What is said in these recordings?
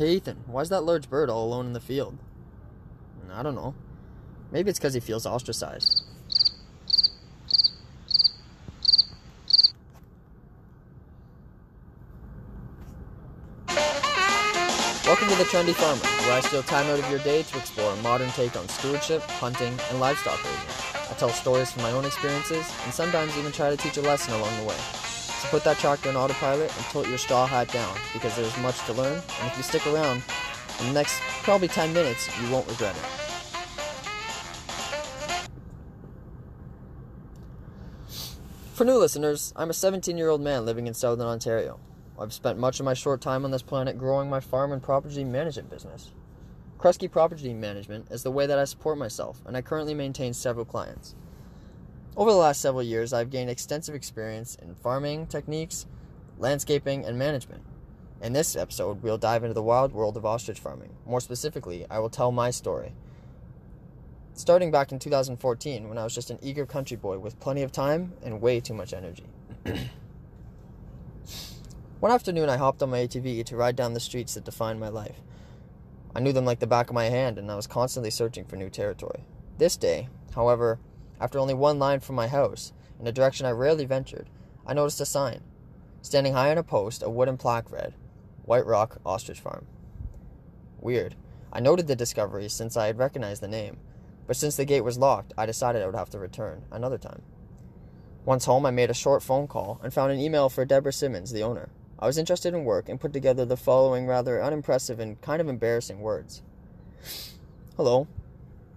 Hey Ethan, why's that large bird all alone in the field? Mm, I don't know. Maybe it's because he feels ostracized. Welcome to the Trendy Farmer, where I steal time out of your day to explore a modern take on stewardship, hunting, and livestock raising. I tell stories from my own experiences, and sometimes even try to teach a lesson along the way. So put that tractor on autopilot and tilt your straw hat down, because there's much to learn, and if you stick around, in the next probably 10 minutes, you won't regret it. For new listeners, I'm a 17 year old man living in southern Ontario. I've spent much of my short time on this planet growing my farm and property management business. Kresge Property Management is the way that I support myself, and I currently maintain several clients. Over the last several years, I've gained extensive experience in farming techniques, landscaping, and management. In this episode, we'll dive into the wild world of ostrich farming. More specifically, I will tell my story. Starting back in 2014, when I was just an eager country boy with plenty of time and way too much energy. One afternoon, I hopped on my ATV to ride down the streets that define my life. I knew them like the back of my hand, and I was constantly searching for new territory. This day, however, after only one line from my house, in a direction I rarely ventured, I noticed a sign. Standing high on a post, a wooden plaque read, White Rock Ostrich Farm. Weird. I noted the discovery since I had recognized the name, but since the gate was locked, I decided I would have to return another time. Once home, I made a short phone call and found an email for Deborah Simmons, the owner. I was interested in work and put together the following rather unimpressive and kind of embarrassing words. Hello,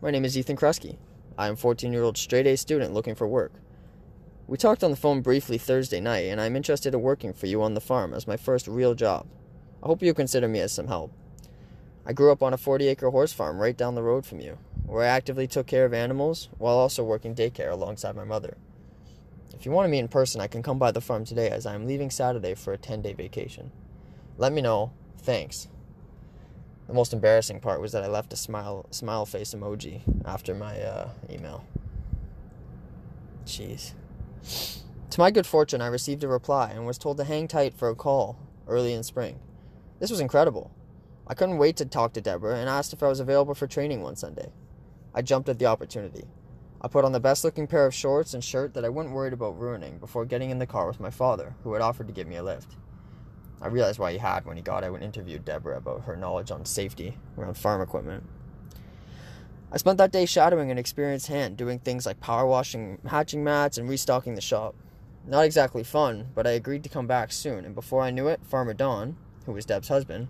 my name is Ethan Kresge. I am 14 year old straight A student looking for work. We talked on the phone briefly Thursday night, and I'm interested in working for you on the farm as my first real job. I hope you consider me as some help. I grew up on a 40 acre horse farm right down the road from you, where I actively took care of animals while also working daycare alongside my mother. If you want to meet in person, I can come by the farm today as I am leaving Saturday for a 10 day vacation. Let me know. Thanks. The most embarrassing part was that I left a smile smile face emoji after my uh, email. Jeez. To my good fortune, I received a reply and was told to hang tight for a call early in spring. This was incredible. I couldn't wait to talk to Deborah and asked if I was available for training one Sunday. I jumped at the opportunity. I put on the best looking pair of shorts and shirt that I wasn't worried about ruining before getting in the car with my father, who had offered to give me a lift. I realized why he had when he got out and interviewed Deborah about her knowledge on safety around farm equipment. I spent that day shadowing an experienced hand doing things like power washing hatching mats and restocking the shop. Not exactly fun, but I agreed to come back soon, and before I knew it, Farmer Don, who was Deb's husband,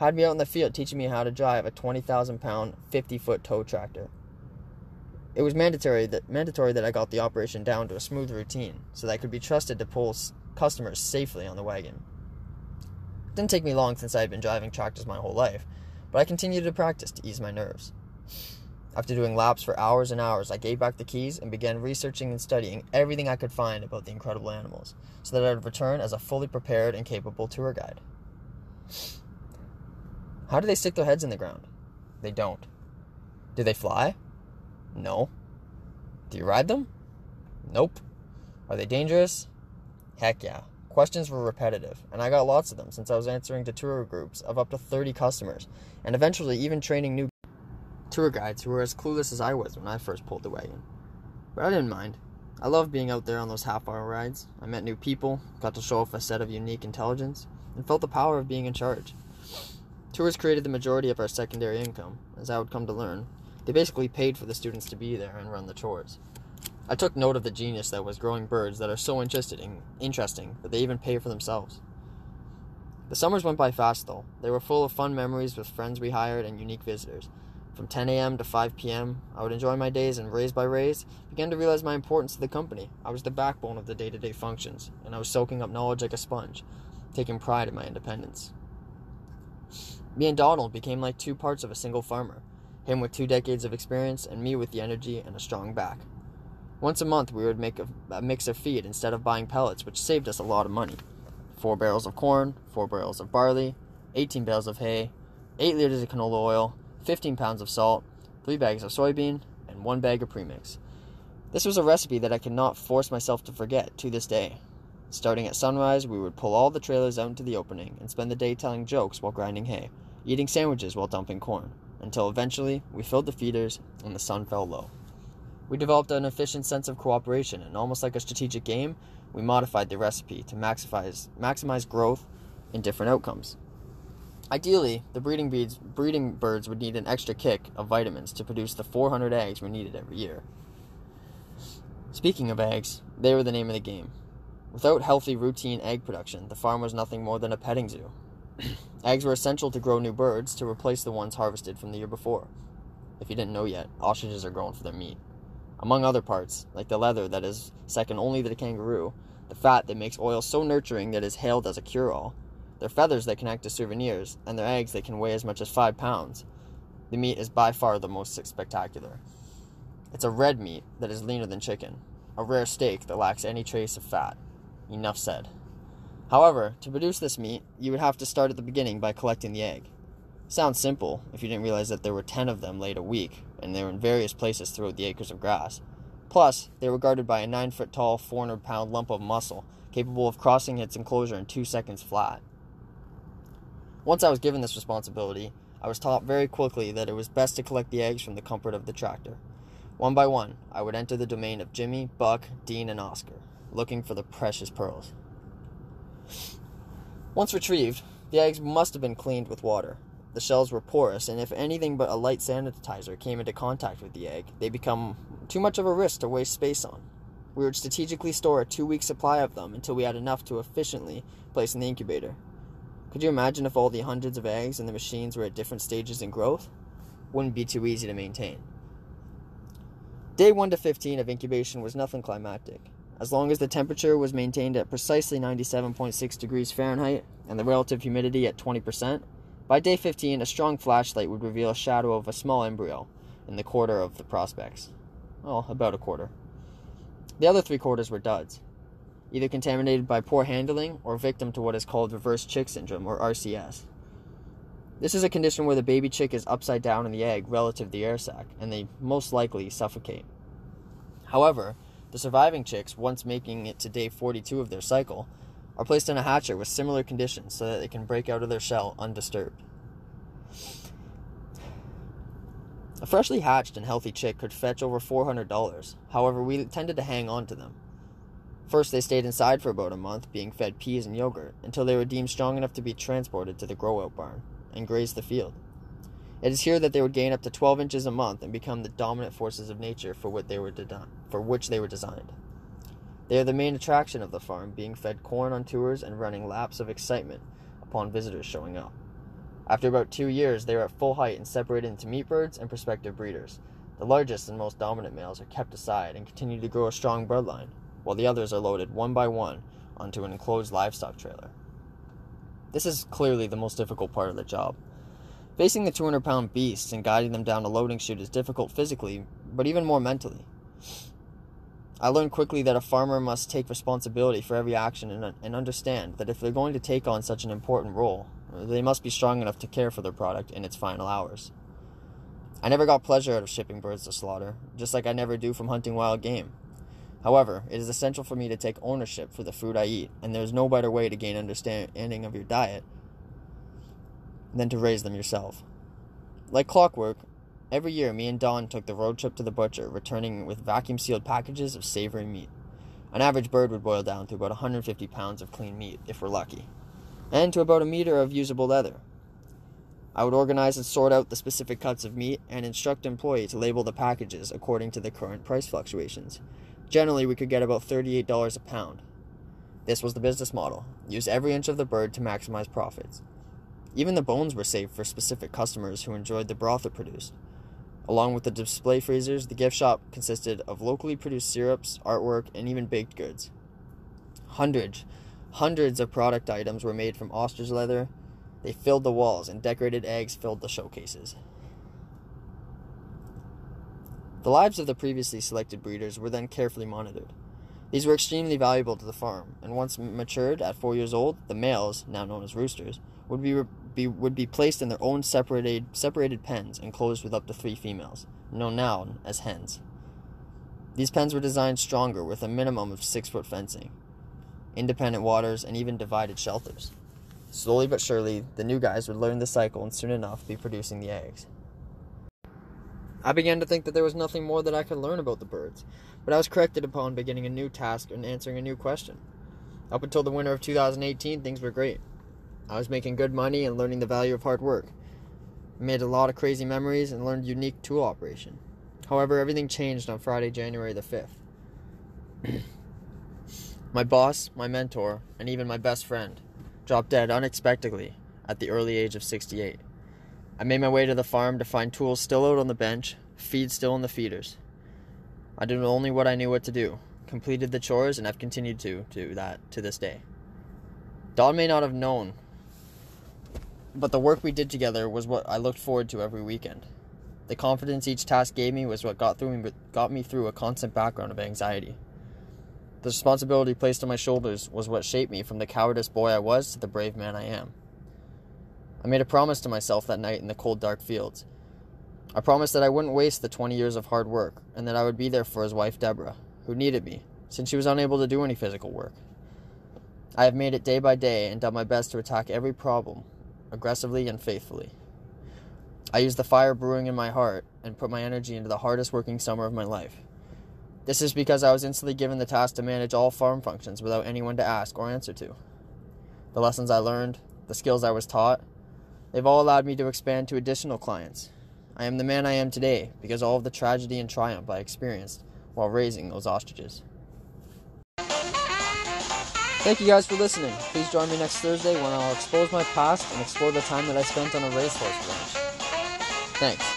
had me out in the field teaching me how to drive a 20,000 pound, 50 foot tow tractor. It was mandatory that mandatory that I got the operation down to a smooth routine so that I could be trusted to pull customers safely on the wagon. Didn't take me long since I had been driving tractors my whole life, but I continued to practice to ease my nerves. After doing laps for hours and hours, I gave back the keys and began researching and studying everything I could find about the incredible animals so that I would return as a fully prepared and capable tour guide. How do they stick their heads in the ground? They don't. Do they fly? No. Do you ride them? Nope. Are they dangerous? Heck yeah. Questions were repetitive, and I got lots of them since I was answering to tour groups of up to 30 customers, and eventually even training new tour guides who were as clueless as I was when I first pulled the wagon. But I didn't mind. I loved being out there on those half hour rides. I met new people, got to show off a set of unique intelligence, and felt the power of being in charge. Tours created the majority of our secondary income, as I would come to learn, they basically paid for the students to be there and run the chores. I took note of the genius that was growing birds that are so interesting, interesting that they even pay for themselves. The summers went by fast though. They were full of fun memories with friends we hired and unique visitors. From 10 a.m. to 5 p.m., I would enjoy my days and raise by raise, began to realize my importance to the company. I was the backbone of the day to day functions, and I was soaking up knowledge like a sponge, taking pride in my independence. Me and Donald became like two parts of a single farmer him with two decades of experience, and me with the energy and a strong back. Once a month, we would make a, a, mix of feed instead of buying pellets, which saved us a lot of money. Four barrels of corn, four barrels of barley, 18 bales of hay, 8 liters of canola oil, 15 pounds of salt, 3 bags of soybean, and 1 bag of premix. This was a recipe that I could not force myself to forget to this day. Starting at sunrise, we would pull all the trailers out into the opening and spend the day telling jokes while grinding hay eating sandwiches while dumping corn, until eventually we filled the feeders and the sun fell low. We developed an efficient sense of cooperation, and almost like a strategic game, we modified the recipe to maximize, maximize growth and different outcomes. Ideally, the breeding, beads, breeding birds would need an extra kick of vitamins to produce the 400 eggs we needed every year. Speaking of eggs, they were the name of the game. Without healthy, routine egg production, the farm was nothing more than a petting zoo. eggs were essential to grow new birds to replace the ones harvested from the year before. If you didn't know yet, ostriches are grown for their meat. Among other parts, like the leather that is second only to the kangaroo, the fat that makes oil so nurturing that it is hailed as a cure all, their feathers that can act as souvenirs, and their eggs that can weigh as much as five pounds. The meat is by far the most spectacular. It's a red meat that is leaner than chicken, a rare steak that lacks any trace of fat. Enough said. However, to produce this meat, you would have to start at the beginning by collecting the egg. Sounds simple if you didn't realize that there were 10 of them laid a week, and they were in various places throughout the acres of grass. Plus, they were guarded by a 9 foot tall, 400 pound lump of muscle, capable of crossing its enclosure in two seconds flat. Once I was given this responsibility, I was taught very quickly that it was best to collect the eggs from the comfort of the tractor. One by one, I would enter the domain of Jimmy, Buck, Dean, and Oscar, looking for the precious pearls. Once retrieved, the eggs must have been cleaned with water. The shells were porous, and if anything but a light sanitizer came into contact with the egg, they become too much of a risk to waste space on. We would strategically store a two week supply of them until we had enough to efficiently place in the incubator. Could you imagine if all the hundreds of eggs in the machines were at different stages in growth? Wouldn't be too easy to maintain. Day 1 to 15 of incubation was nothing climactic. As long as the temperature was maintained at precisely 97.6 degrees Fahrenheit and the relative humidity at 20%, by day 15 a strong flashlight would reveal a shadow of a small embryo in the quarter of the prospects. Well, about a quarter. The other three quarters were duds either contaminated by poor handling or victim to what is called reverse chick syndrome or RCS. This is a condition where the baby chick is upside down in the egg relative to the air sac, and they most likely suffocate. However, the surviving chicks, once making it to day 42 of their cycle, are placed in a hatcher with similar conditions so that they can break out of their shell undisturbed. A freshly hatched and healthy chick could fetch over $400. However, we tended to hang on to them. First, they stayed inside for about a month, being fed peas and yogurt, until they were deemed strong enough to be transported to the grow out barn and graze the field. It is here that they would gain up to 12 inches a month and become the dominant forces of nature for, what they were de- for which they were designed. They are the main attraction of the farm, being fed corn on tours and running laps of excitement upon visitors showing up. After about two years, they are at full height and separated into meat birds and prospective breeders. The largest and most dominant males are kept aside and continue to grow a strong bloodline while the others are loaded one by one onto an enclosed livestock trailer. This is clearly the most difficult part of the job. Facing the 200 pound beasts and guiding them down a loading chute is difficult physically, but even more mentally. I learned quickly that a farmer must take responsibility for every action and, and understand that if they're going to take on such an important role, they must be strong enough to care for their product in its final hours. I never got pleasure out of shipping birds to slaughter, just like I never do from hunting wild game. However, it is essential for me to take ownership for the food I eat, and there is no better way to gain understanding of your diet than to raise them yourself. Like clockwork, every year me and Don took the road trip to the butcher, returning with vacuum sealed packages of savory meat. An average bird would boil down to about 150 pounds of clean meat, if we're lucky, and to about a meter of usable leather. I would organize and sort out the specific cuts of meat and instruct employees to label the packages according to the current price fluctuations. Generally, we could get about $38 a pound. This was the business model use every inch of the bird to maximize profits. Even the bones were saved for specific customers who enjoyed the broth it produced. Along with the display freezers, the gift shop consisted of locally produced syrups, artwork, and even baked goods. Hundreds, hundreds of product items were made from ostrich leather. They filled the walls, and decorated eggs filled the showcases. The lives of the previously selected breeders were then carefully monitored. These were extremely valuable to the farm, and once matured at four years old, the males, now known as roosters, would be, be would be placed in their own separated separated pens enclosed with up to three females, known now as hens. These pens were designed stronger with a minimum of six foot fencing, independent waters, and even divided shelters. Slowly but surely, the new guys would learn the cycle and soon enough be producing the eggs. I began to think that there was nothing more that I could learn about the birds, but I was corrected upon beginning a new task and answering a new question. Up until the winter of 2018, things were great. I was making good money and learning the value of hard work. I made a lot of crazy memories and learned unique tool operation. However, everything changed on Friday, January the 5th. my boss, my mentor, and even my best friend dropped dead unexpectedly at the early age of 68. I made my way to the farm to find tools still out on the bench, feed still in the feeders. I did only what I knew what to do, completed the chores, and have continued to do that to this day. Don may not have known, but the work we did together was what I looked forward to every weekend. The confidence each task gave me was what got through me, got me through a constant background of anxiety. The responsibility placed on my shoulders was what shaped me from the cowardice boy I was to the brave man I am. I made a promise to myself that night in the cold, dark fields. I promised that I wouldn't waste the 20 years of hard work and that I would be there for his wife, Deborah, who needed me, since she was unable to do any physical work. I have made it day by day and done my best to attack every problem, aggressively and faithfully. I used the fire brewing in my heart and put my energy into the hardest working summer of my life. This is because I was instantly given the task to manage all farm functions without anyone to ask or answer to. The lessons I learned, the skills I was taught, they've all allowed me to expand to additional clients. I am the man I am today because of all of the tragedy and triumph I experienced while raising those ostriches. Thank you guys for listening. Please join me next Thursday when I'll expose my past and explore the time that I spent on a racehorse ranch. Thanks.